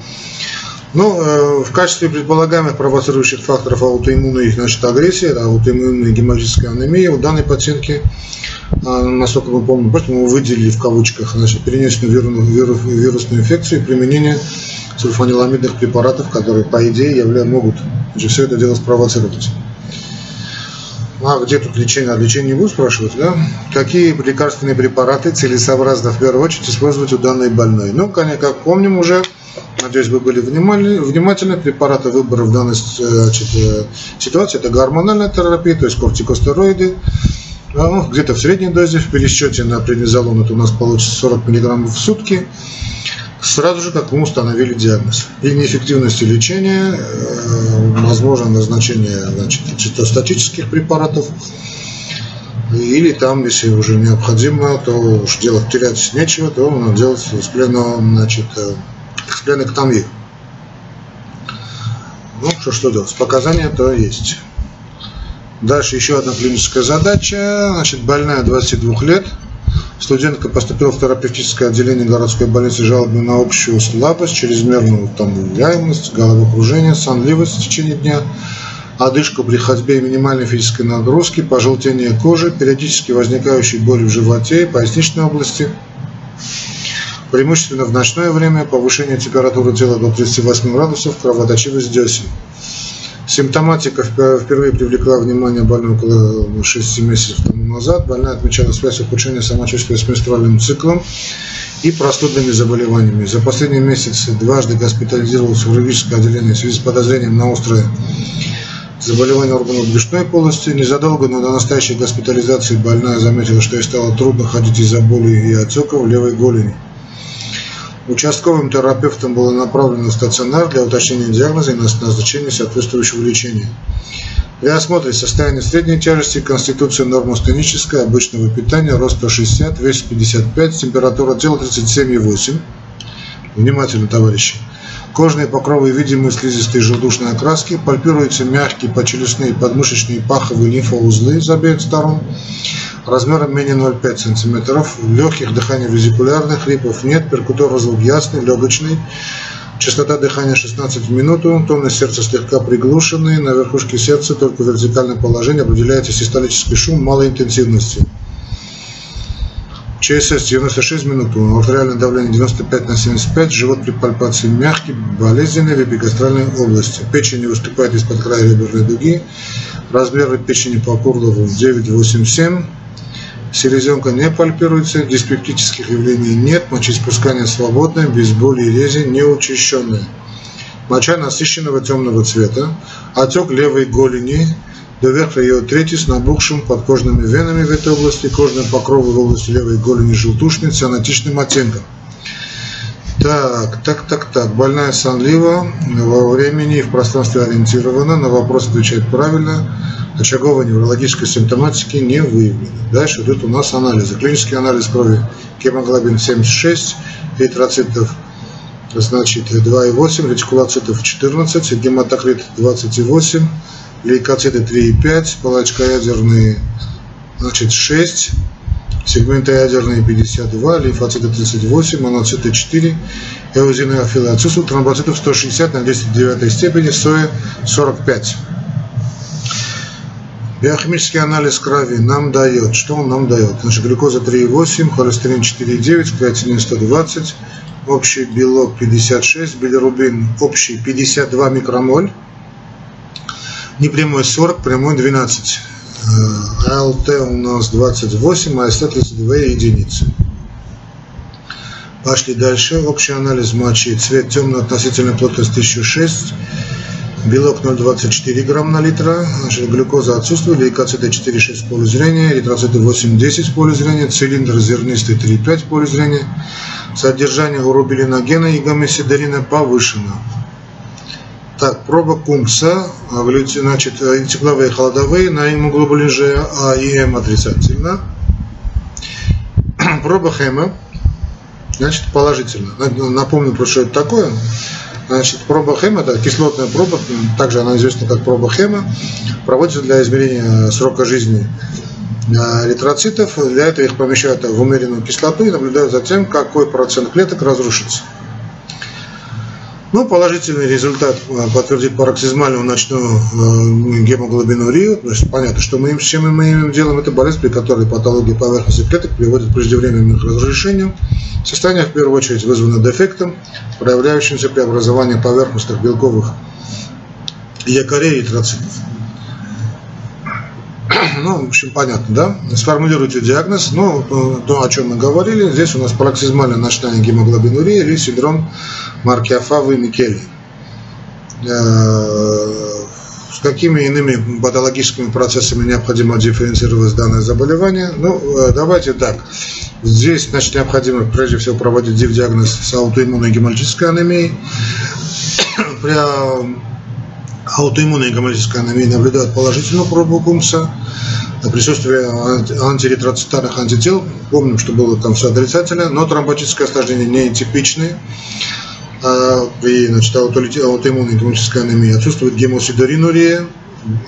[SPEAKER 1] Ну, в качестве предполагаемых провоцирующих факторов аутоиммунной значит, агрессии, аутоиммунной геморрагической анемии у данной пациентки а, насколько мы помним, просто мы выделили в кавычках значит, перенесенную вирус, вирусную инфекцию и применение сульфаниламидных препаратов, которые, по идее, являют, могут значит, все это дело спровоцировать. А где тут лечение? А лечение не буду спрашивать, да? Какие лекарственные препараты целесообразно в первую очередь использовать у данной больной? Ну, как помним уже, надеюсь, вы были внимательны, препараты выбора в данной значит, э, ситуации это гормональная терапия, то есть кортикостероиды, ну, где-то в средней дозе, в пересчете на преднизолон это у нас получится 40 мг в сутки, сразу же, как мы установили диагноз. И неэффективности лечения, э, возможно назначение значит, цитостатических препаратов, или там, если уже необходимо, то уж делать терять нечего, то надо делать сплено, значит, спленэктомию. Ну, что, что делать? Показания то есть. Дальше еще одна клиническая задача. Значит, больная 22 лет. Студентка поступила в терапевтическое отделение городской больницы жалобы на общую слабость, чрезмерную утомляемость, головокружение, сонливость в течение дня, одышку при ходьбе и минимальной физической нагрузке, пожелтение кожи, периодически возникающие боли в животе и поясничной области, преимущественно в ночное время, повышение температуры тела до 38 градусов, кровоточивость десен. Симптоматика впервые привлекла внимание больной около 6 месяцев тому назад. Больная отмечала связь ухудшения самочувствия с менструальным циклом и простудными заболеваниями. За последние месяцы дважды госпитализировалась в хирургическое отделение в связи с подозрением на острое заболевание органов брюшной полости. Незадолго но до настоящей госпитализации больная заметила, что ей стало трудно ходить из-за боли и отека в левой голени. Участковым терапевтом было направлено в стационар для уточнения диагноза и назначения соответствующего лечения. При осмотре состояния средней тяжести, конституция нормостеническая, обычного питания, рост 160, вес 55, температура тела 37,8. Внимательно, товарищи. Кожные покровы видимые слизистые желудочной окраски, пальпируются мягкие почелюстные, подмышечные, паховые лимфоузлы с обеих сторон размером менее 0,5 см, легких дыхания визикулярных, хрипов нет, перкутор звук ясный, легочный, частота дыхания 16 в минуту, тонус сердца слегка приглушенный, на верхушке сердца только в вертикальном положении определяется систолический шум малой интенсивности. ЧСС 96 минут, артериальное давление 95 на 75, живот при пальпации мягкий, болезненный в эпигастральной области. Печень не выступает из-под края реберной дуги. Размеры печени по Курлову 9,87. Селезенка не пальпируется, диспептических явлений нет, мочеиспускание свободное, без боли и рези, неучащенное. Моча насыщенного темного цвета, отек левой голени, до верха ее трети с набухшим подкожными венами в этой области, кожным покровом в области левой голени желтушной, цианотичным оттенком. Так, так, так, так. Больная сонлива, во времени и в пространстве ориентирована, на вопрос отвечает правильно. Очаговой неврологической симптоматики не выявлено. Дальше идут у нас анализы. Клинический анализ крови гемоглобин 76, эритроцитов значит 2,8, ретикулоцитов 14, гематокрит 28, лейкоциты 3,5, палочкоядерные значит, 6, сегменты ядерные 52, лимфоциты 38, моноциты 4, эозинофилы отсутствуют, тромбоцитов 160 на 10 степени, соя 45. Биохимический анализ крови нам дает, что он нам дает? Значит, глюкоза 3,8, холестерин 4,9, креатинин 120, общий белок 56, билирубин общий 52 микромоль, непрямой 40, прямой 12. АЛТ у нас 28, АСТ 32 единицы. Пошли дальше. Общий анализ мочи. Цвет темный, относительно плотность 1006. Белок 0,24 грамм на литра. Значит, глюкоза отсутствует. Лейкоциты 4,6 в поле зрения. Эритроциты 8,10 в поле зрения. Цилиндр зернистый 3,5 в поле зрения. Содержание урубилиногена и гомосидерина повышено. Так, проба Кумса, значит, э, тепловые и холодовые на иммуглобулин G, А и М отрицательно. Проба Хэма, значит, положительно. Напомню, про что это такое. Значит, проба Хэма, это кислотная проба, также она известна как проба Хэма, проводится для измерения срока жизни э, эритроцитов. Для этого их помещают в умеренную кислоту и наблюдают за тем, какой процент клеток разрушится. Ну, положительный результат э, подтвердит пароксизмальную ночную э, гемоглобинурию. То есть понятно, что мы, чем мы имеем дело, это болезнь, при которой патология поверхности клеток приводит к преждевременным разрушениям. Состояние, в первую очередь, вызвано дефектом, проявляющимся при образовании поверхностных белковых якорей и троцитов. Ну, в общем, понятно, да? Сформулируйте диагноз. Ну, то, о чем мы говорили, здесь у нас пароксизмальная ночная гемоглобинурия или синдром Маркиафавы Микели. Э, с какими иными патологическими процессами необходимо дифференцировать данное заболевание? Ну, э, давайте так. Здесь, значит, необходимо прежде всего проводить диагноз с аутоиммунной гемолитической анемией. При аутоиммунной гемолитической анемии наблюдают положительную пробу Кумса. Присутствие антиретроцитарных антител, помним, что было там все отрицательное, но тромботическое осложнение не типичное. А при значит, аутоиммунной гемолитической анемии отсутствует гемосидоринурия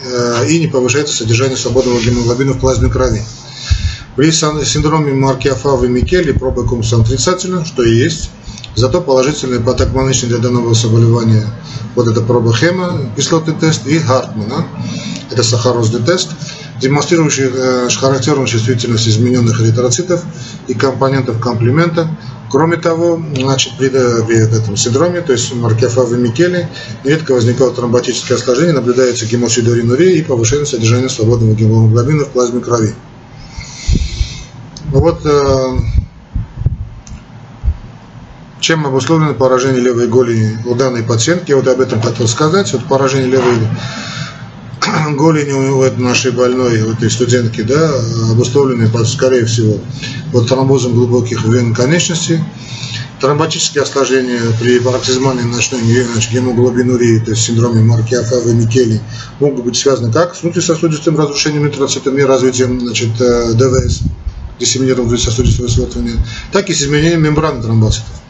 [SPEAKER 1] э, и не повышается содержание свободного гемоглобина в плазме крови. При синдроме Маркиафавы Микели проба Кумса отрицательна, что и есть. Зато положительный по для данного заболевания вот это проба Хема, кислотный тест, и Гартмана, это сахарозный тест, демонстрирующий э, характерную чувствительность измененных эритроцитов и компонентов комплимента. Кроме того, значит, при, при этом синдроме, то есть маркефавы Микели, нередко возникают тромботические осложнения, наблюдается гемосидоринурия и повышение содержания свободного гемоглобина в плазме крови. Вот э, чем обусловлено поражение левой голени у данной пациентки. Я вот об этом хотел сказать. Вот поражение левой голени у этой нашей больной, у этой студентки, да, обусловлены, скорее всего, вот тромбозом глубоких вен конечностей, тромботические осложнения при пароксизмальной ночной гемоглобинурии, то есть синдроме Маркиафавы Микели, могут быть связаны как с внутрисосудистым разрушением эритроцитами развитием значит, э, ДВС, диссеминированного внутрисосудистого свертывания, так и с изменением мембраны тромбоцитов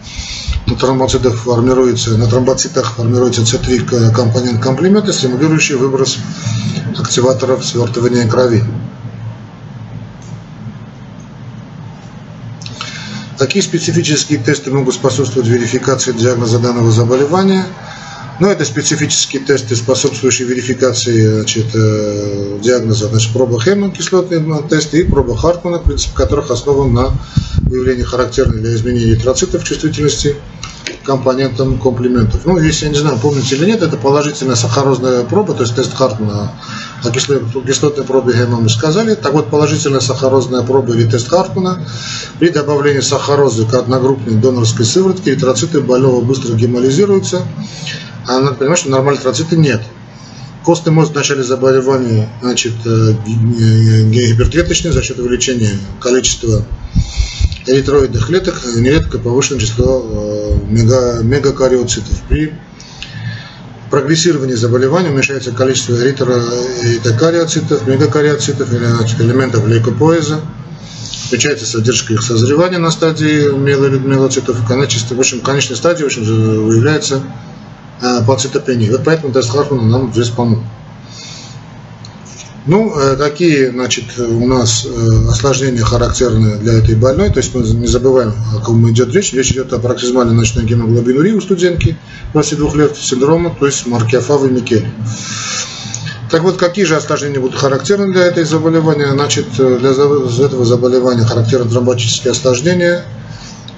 [SPEAKER 1] на тромбоцитах формируется, на тромбоцитах формируется C3 компонент комплимента, стимулирующий выброс активаторов свертывания крови. Такие специфические тесты могут способствовать верификации диагноза данного заболевания. Но это специфические тесты, способствующие верификации значит, э, диагноза. Значит, проба Хемман кислотные тесты и проба Хартмана, принцип которых основан на выявлении характерных для изменения эритроцитов чувствительности компонентам комплиментов. Ну, если я не знаю, помните или нет, это положительная сахарозная проба, то есть тест Хартмана о кислотной пробе мы сказали. Так вот, положительная сахарозная проба или тест Хартмана при добавлении сахарозы к одногруппной донорской сыворотке эритроциты больного быстро гемолизируются, а надо понимать, что нормальных эритроциты нет. Костный мозг в начале заболевания значит, э, гиперклеточный за счет увеличения количества эритроидных клеток, нередко повышенное число э, мега, мегакариоцитов. При прогрессировании заболевания уменьшается количество эритокариоцитов, мегакариоцитов или значит, элементов лейкопоэза, включается задержка их созревания на стадии мелоцитов, в, общем, в конечной стадии в общем, выявляется э, панцитопения. Вот поэтому тест Харфмана нам здесь помог. Ну, э, какие, значит, у нас э, осложнения характерны для этой больной, то есть мы не забываем, о ком идет речь. Речь идет о пароксизмальной ночной гемоглобинурии у студентки 22 лет синдрома, то есть маркиофавы Микель. Так вот, какие же осложнения будут характерны для этой заболевания? Значит, э, для этого заболевания характерны тромботические осложнения,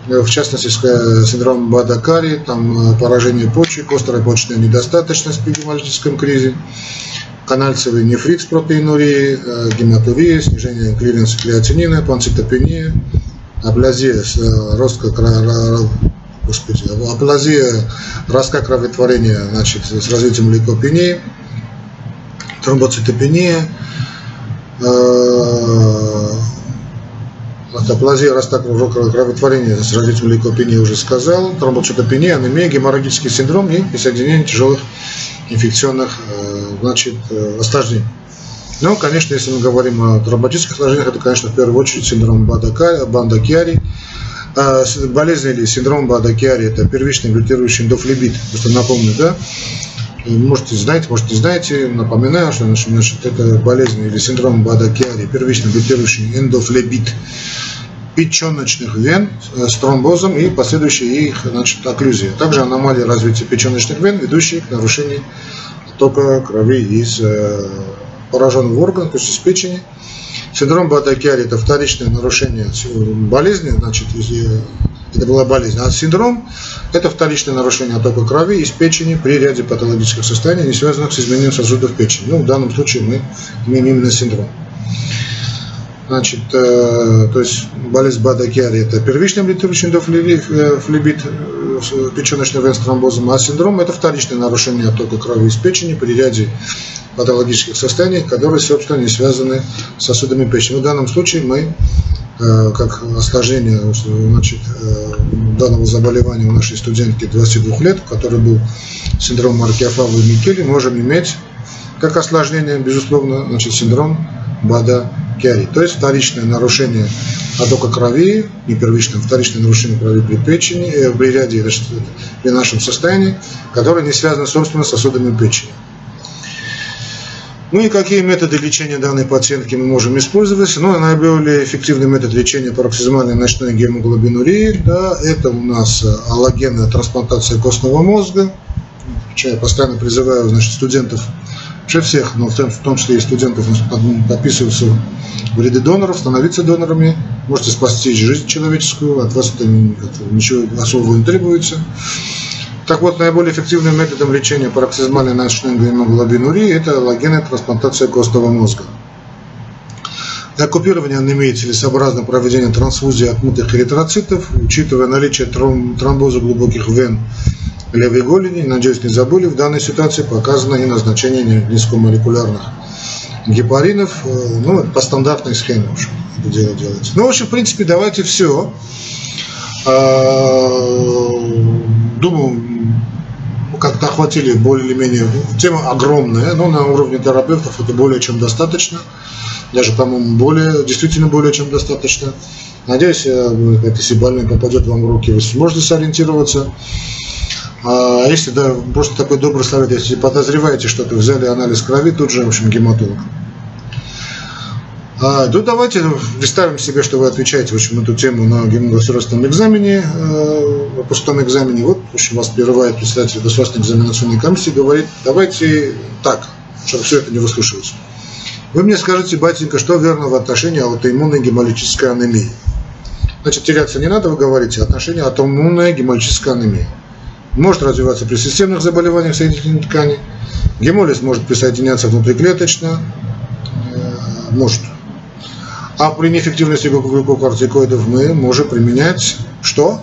[SPEAKER 1] в частности, синдром Бадакари, там поражение почек, острая почечная недостаточность при гемолитическом кризе, канальцевый нефрит с протеинурией, э, гематурия, снижение клиренса креатинина, панцитопения, аплазия, э, ростка, господи, аплазия, ростка кроветворения значит, с развитием лейкопении, тромбоцитопения, э, аплазия, ростка кроветворения с развитием лейкопении уже сказал, тромбоцитопения, анемия, геморрагический синдром и присоединение тяжелых инфекционных значит, э, осложнений. Ну, конечно, если мы говорим о тромботических осложнениях, это, конечно, в первую очередь синдром Банда-Киари. А, болезнь или синдром Банда-Киари – это первичный глютирующий эндофлебит. Просто напомню, да? Можете знаете, может не знаете, напоминаю, что значит, это болезнь или синдром Бада-Киари, первичный глютирующий эндофлебит печеночных вен с тромбозом и последующей их значит, окклюзия. Также аномалии развития печеночных вен, ведущие к нарушению тока крови из э, пораженного органа, то есть из печени. Синдром Бадакиари – это вторичное нарушение болезни, значит, э, это была болезнь. А синдром – это вторичное нарушение оттока крови из печени при ряде патологических состояний, не связанных с изменением сосудов печени. Ну, в данном случае мы имеем именно синдром. Значит, э, то есть болезнь Бадакиари – это первичный облитывающий флебит, печеночный вен с тромбозом, а синдром – это вторичное нарушение оттока крови из печени при ряде патологических состояний, которые, собственно, не связаны с сосудами печени. В данном случае мы, э, как осложнение значит, э, данного заболевания у нашей студентки 22 лет, который был синдром Маркиофава и Микели, можем иметь как осложнение, безусловно, значит, синдром Бада Киари. То есть вторичное нарушение оттока крови, не первичное, вторичное нарушение крови при печени, э, при ряде, при нашем состоянии, которое не связано, собственно, с сосудами печени. Ну и какие методы лечения данной пациентки мы можем использовать? Ну, наиболее эффективный метод лечения пароксизмальной ночной гемоглобинурии, да, это у нас аллогенная трансплантация костного мозга. Я постоянно призываю значит, студентов вообще всех, но в том, в том числе и студентов, подписываются в ряды доноров, становиться донорами, можете спасти жизнь человеческую, от вас это ничего особого не требуется. Так вот, наиболее эффективным методом лечения пароксизмальной ночной гемоглобинурии – это логенная трансплантация костного мозга. Для купирования анемии целесообразно проведение трансфузии отмытых эритроцитов, учитывая наличие тромбоза глубоких вен левой голени. Надеюсь, не забыли, в данной ситуации показано и назначение низкомолекулярных гепаринов, э, ну, по стандартной схеме уже это дело делается. Ну, в общем, в принципе, давайте все. Думаю, как-то охватили более или менее. Тема огромная, но на уровне терапевтов это более чем достаточно. Даже, по-моему, более, действительно более чем достаточно. Надеюсь, э, если больной попадет вам в руки, вы сможете сориентироваться. А если да, просто такой добрый совет, если подозреваете что-то, взяли анализ крови, тут же, в общем, гематолог. А, ну, давайте представим себе, что вы отвечаете в общем, эту тему на государственном экзамене, э, выпускном экзамене. Вот, в общем, вас прерывает представитель государственной экзаменационной комиссии, говорит, давайте так, чтобы все это не выслушивалось. Вы мне скажите, батенька, что верно в отношении аутоиммунной гемолитической анемии? Значит, теряться не надо, вы говорите, отношение аутоиммунная гемолитическая анемия. Может развиваться при системных заболеваниях соединительной ткани. Гемолиз может присоединяться внутриклеточно, э, может а при неэффективности глюкокортикоидов мы можем применять что?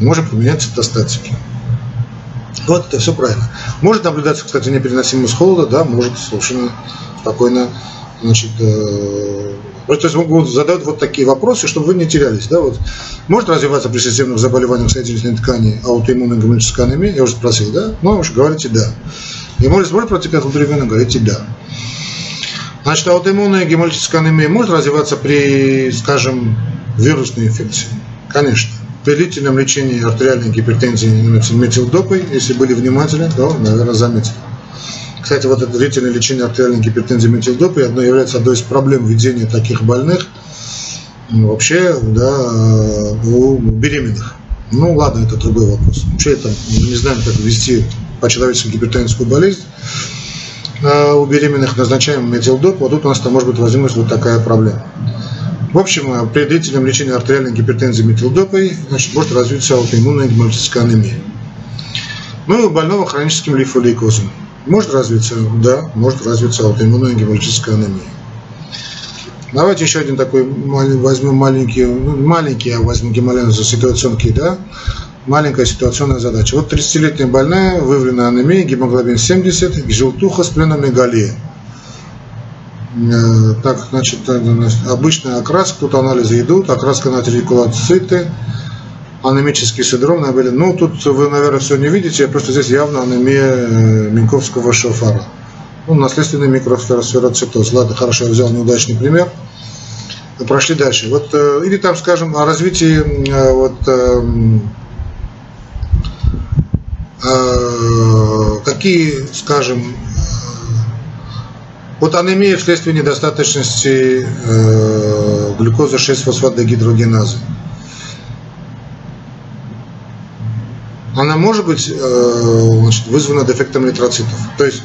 [SPEAKER 1] Можем применять цитостатики. Вот это все правильно. Может наблюдаться, кстати, непереносимость холода, да, может совершенно спокойно, значит, э, то есть могут задать вот такие вопросы, чтобы вы не терялись. Да, вот. Может развиваться при системных заболеваниях соединительной ткани аутоиммунная гемолитическая анемия? Я уже спросил, да? Ну, вы говорите да. Гемолиз может протекать внутривенно? Говорите да. Значит, аутоиммунная гемолитическая анемия может развиваться при, скажем, вирусной инфекции? Конечно. При длительном лечении артериальной гипертензии метилдопой, если были внимательны, то, наверное, заметили. Кстати, вот это длительное лечение артериальной гипертензии метилдопой одно является одной из проблем ведения таких больных вообще да, у беременных. Ну ладно, это другой вопрос. Вообще это не знаем, как вести по-человечески гипертоническую болезнь. У беременных назначаем метилдоп, вот тут у нас -то может быть возникнуть вот такая проблема. В общем, э, при длительном лечении артериальной гипертензии метилдопой значит, может развиться аутоиммунная гемолитическая анемия. Ну и у больного хроническим лимфолейкозом. Может развиться? Да, может развиться аутоиммунная гемолитическая анемия. Давайте еще один такой возьмем маленький, ну, маленький, я возьму гемолиноза ситуационки, да, маленькая ситуационная задача. Вот 30-летняя больная, выявлена анемия, гемоглобин 70, желтуха с пленомегалией. Э, так, значит, э, обычная окраска, тут анализы идут, окраска на трикулоциты, анемический синдром, наверное, ну, тут вы, наверное, все не видите, просто здесь явно анемия э, Минковского шофара. Ну, наследственный микросфероцитоз. Ладно, хорошо, я взял неудачный пример. Прошли дальше. Вот, или там, скажем, о развитии вот, эм, какие, скажем, э, вот анемия вследствие недостаточности э, глюкозы 6-фосфатдегидрогеназы. Она может быть значит, вызвана дефектом эритроцитов. То есть,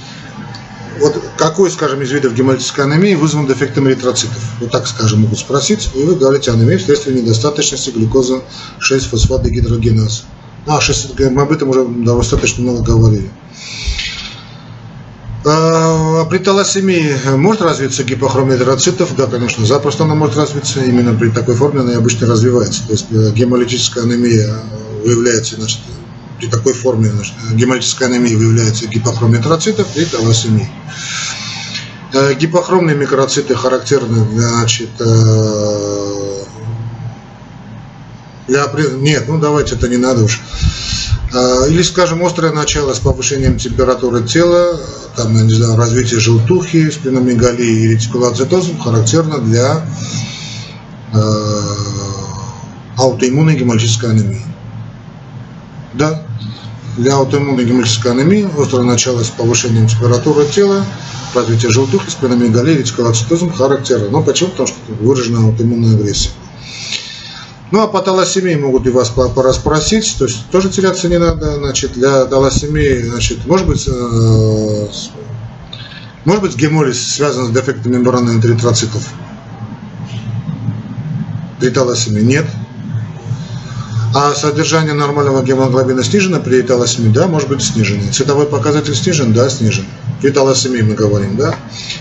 [SPEAKER 1] вот какой, скажем, из видов гемолитической анемии вызван дефектом эритроцитов? Вот так, скажем, могут спросить, и вы говорите анемия вследствие недостаточности глюкозы 6-фосфатдегидрогеназы. А, сейчас мы об этом уже достаточно много говорили. А при талассемии может развиться гипохромия эритроцитов? Да, конечно, запросто она может развиться. Именно при такой форме она обычно развивается. То есть э, гемолитическая анемия выявляется, значит, при такой форме значит, гемолитическая анемия выявляется гипохромия эритроцитов и талассемии. Э, гипохромные микроциты характерны значит, для, нет, ну давайте это не надо уж. А, или, скажем, острое начало с повышением температуры тела, там, я не знаю, развитие желтухи, спиномегалии и ретикулоцитозом характерно для э, аутоиммунной гемолитической анемии. Да, для аутоиммунной гемолитической анемии острое начало с повышением температуры тела, развитие желтухи, спиномегалии, ретикулоцитозом характерно. Но почему? Потому что выражена аутоиммунная агрессия. Ну, а по талассемии могут и вас пораспросить, то есть тоже теряться не надо. Значит, для талассемии, значит, может быть, э, может быть гемолиз связан с дефектом мембраны эритроцитов? При талассемии нет. А содержание нормального гемоглобина снижено при талассемии? Да, может быть снижено. Цветовой показатель снижен? Да, снижен. При талассемии мы говорим, да.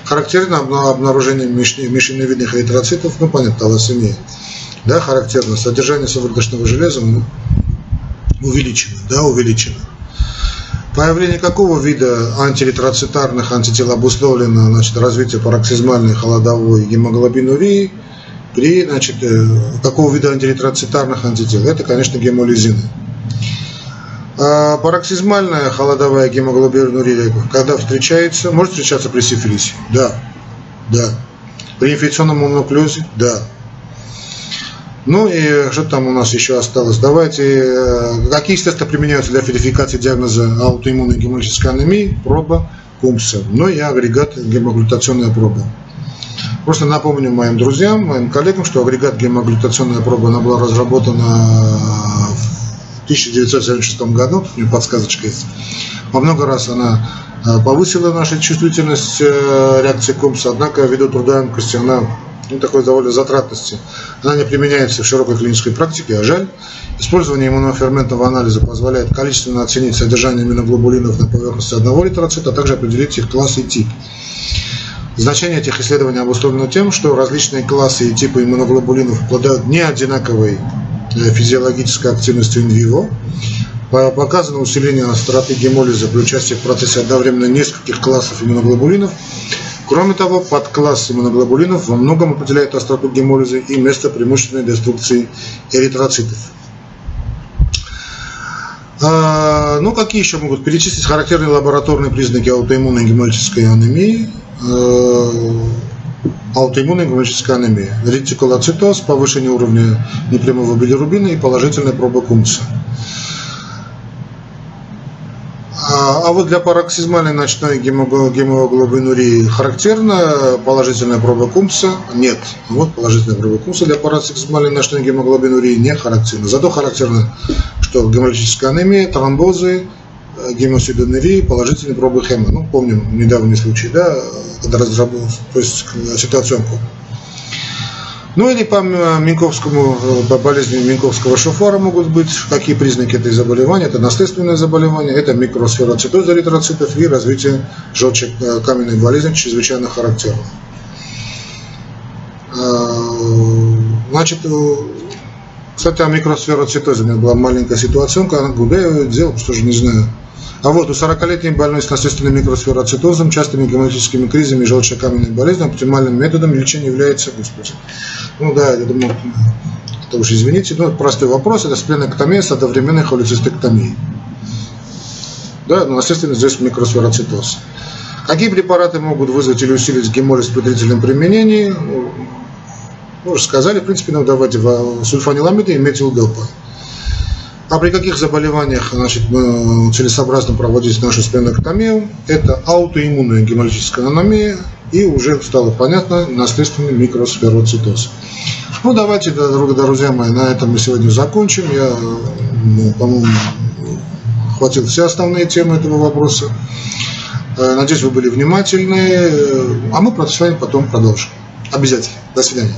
[SPEAKER 1] Характерно обнаружение мишеневидных эритроцитов, ну, понятно, талассемия да, характерно, содержание сывороточного железа увеличено, да, увеличено. Появление какого вида антиэритроцитарных антител обусловлено значит, развитие пароксизмальной холодовой гемоглобинурии при значит, э, какого вида антиэритроцитарных антител? Это, конечно, гемолизины. А пароксизмальная холодовая гемоглобинурия, когда встречается, может встречаться при сифилисе? Да, да. При инфекционном мононуклеозе? Да. Ну и что там у нас еще осталось? Давайте, э, какие тесты применяются для верификации диагноза аутоиммунной гемолитической анемии? Проба Кумса, ну и агрегат гемоглютационная проба. Просто напомню моим друзьям, моим коллегам, что агрегат гемоглютационная проба она была разработана в 1976 году, у нее подсказочка есть. Во много раз она э, повысила нашу чувствительность э, реакции КУМСа, однако ввиду трудоемкости она ну, такой довольно затратности. Она не применяется в широкой клинической практике, а жаль. Использование иммуноферментного анализа позволяет количественно оценить содержание иммуноглобулинов на поверхности одного эритроцита, а также определить их класс и тип. Значение этих исследований обусловлено тем, что различные классы и типы иммуноглобулинов обладают не одинаковой э, физиологической активностью инвиво. Показано усиление остроты гемолиза при участии в процессе одновременно нескольких классов иммуноглобулинов, Кроме того, подкласс иммуноглобулинов во многом определяет остроту гемолиза и место преимущественной деструкции эритроцитов. А, ну, какие еще могут перечислить характерные лабораторные признаки аутоиммунной гемолитической анемии? А, аутоиммунная гемолитическая анемия, ретикулоцитоз, повышение уровня непрямого билирубина и положительная проба кумца. А, вот для пароксизмальной ночной гемоглобинурии характерна положительная проба Кумса? Нет. Вот положительная проба Кумса для пароксизмальной ночной гемоглобинурии не характерна. Зато характерно, что геморрагическая анемия, тромбозы, э, гемосидонурии, положительные пробы хема. Ну, помним недавний случай, да, когда разработал, то есть ситуационку. Ну или по Минковскому, э, по болезни Минковского шофара могут быть какие признаки этой заболевания. Это наследственное заболевание, это микросфероцитоз эритроцитов и развитие желчекаменной болезни чрезвычайно характерно. Значит, кстати, о микросфероцитозе у меня была маленькая ситуация, я ее делал, что же не знаю. А вот у 40-летней больной с наследственным микросфероцитозом, частыми гематическими кризами и желчекаменной болезнью оптимальным методом лечения является, господи, ну да, я думаю, это уж извините, но простой вопрос, это спленэктомия с одновременной холецистектомией. Да, но наследственный здесь микросфероцитоз. Какие препараты могут вызвать или усилить гемолиз при длительном применении? Ну, уже сказали, в принципе, ну давайте сульфаниламиды и метилдопа. А при каких заболеваниях значит, целесообразно проводить нашу спленэктомию? Это аутоиммунная гемолитическая аномия и уже стало понятно наследственный микросфероцитоз. Ну давайте, друзья мои, на этом мы сегодня закончим. Я, ну, по-моему, хватил все основные темы этого вопроса. Э, надеюсь, вы были внимательны. А мы с вами потом продолжим. Обязательно. До свидания.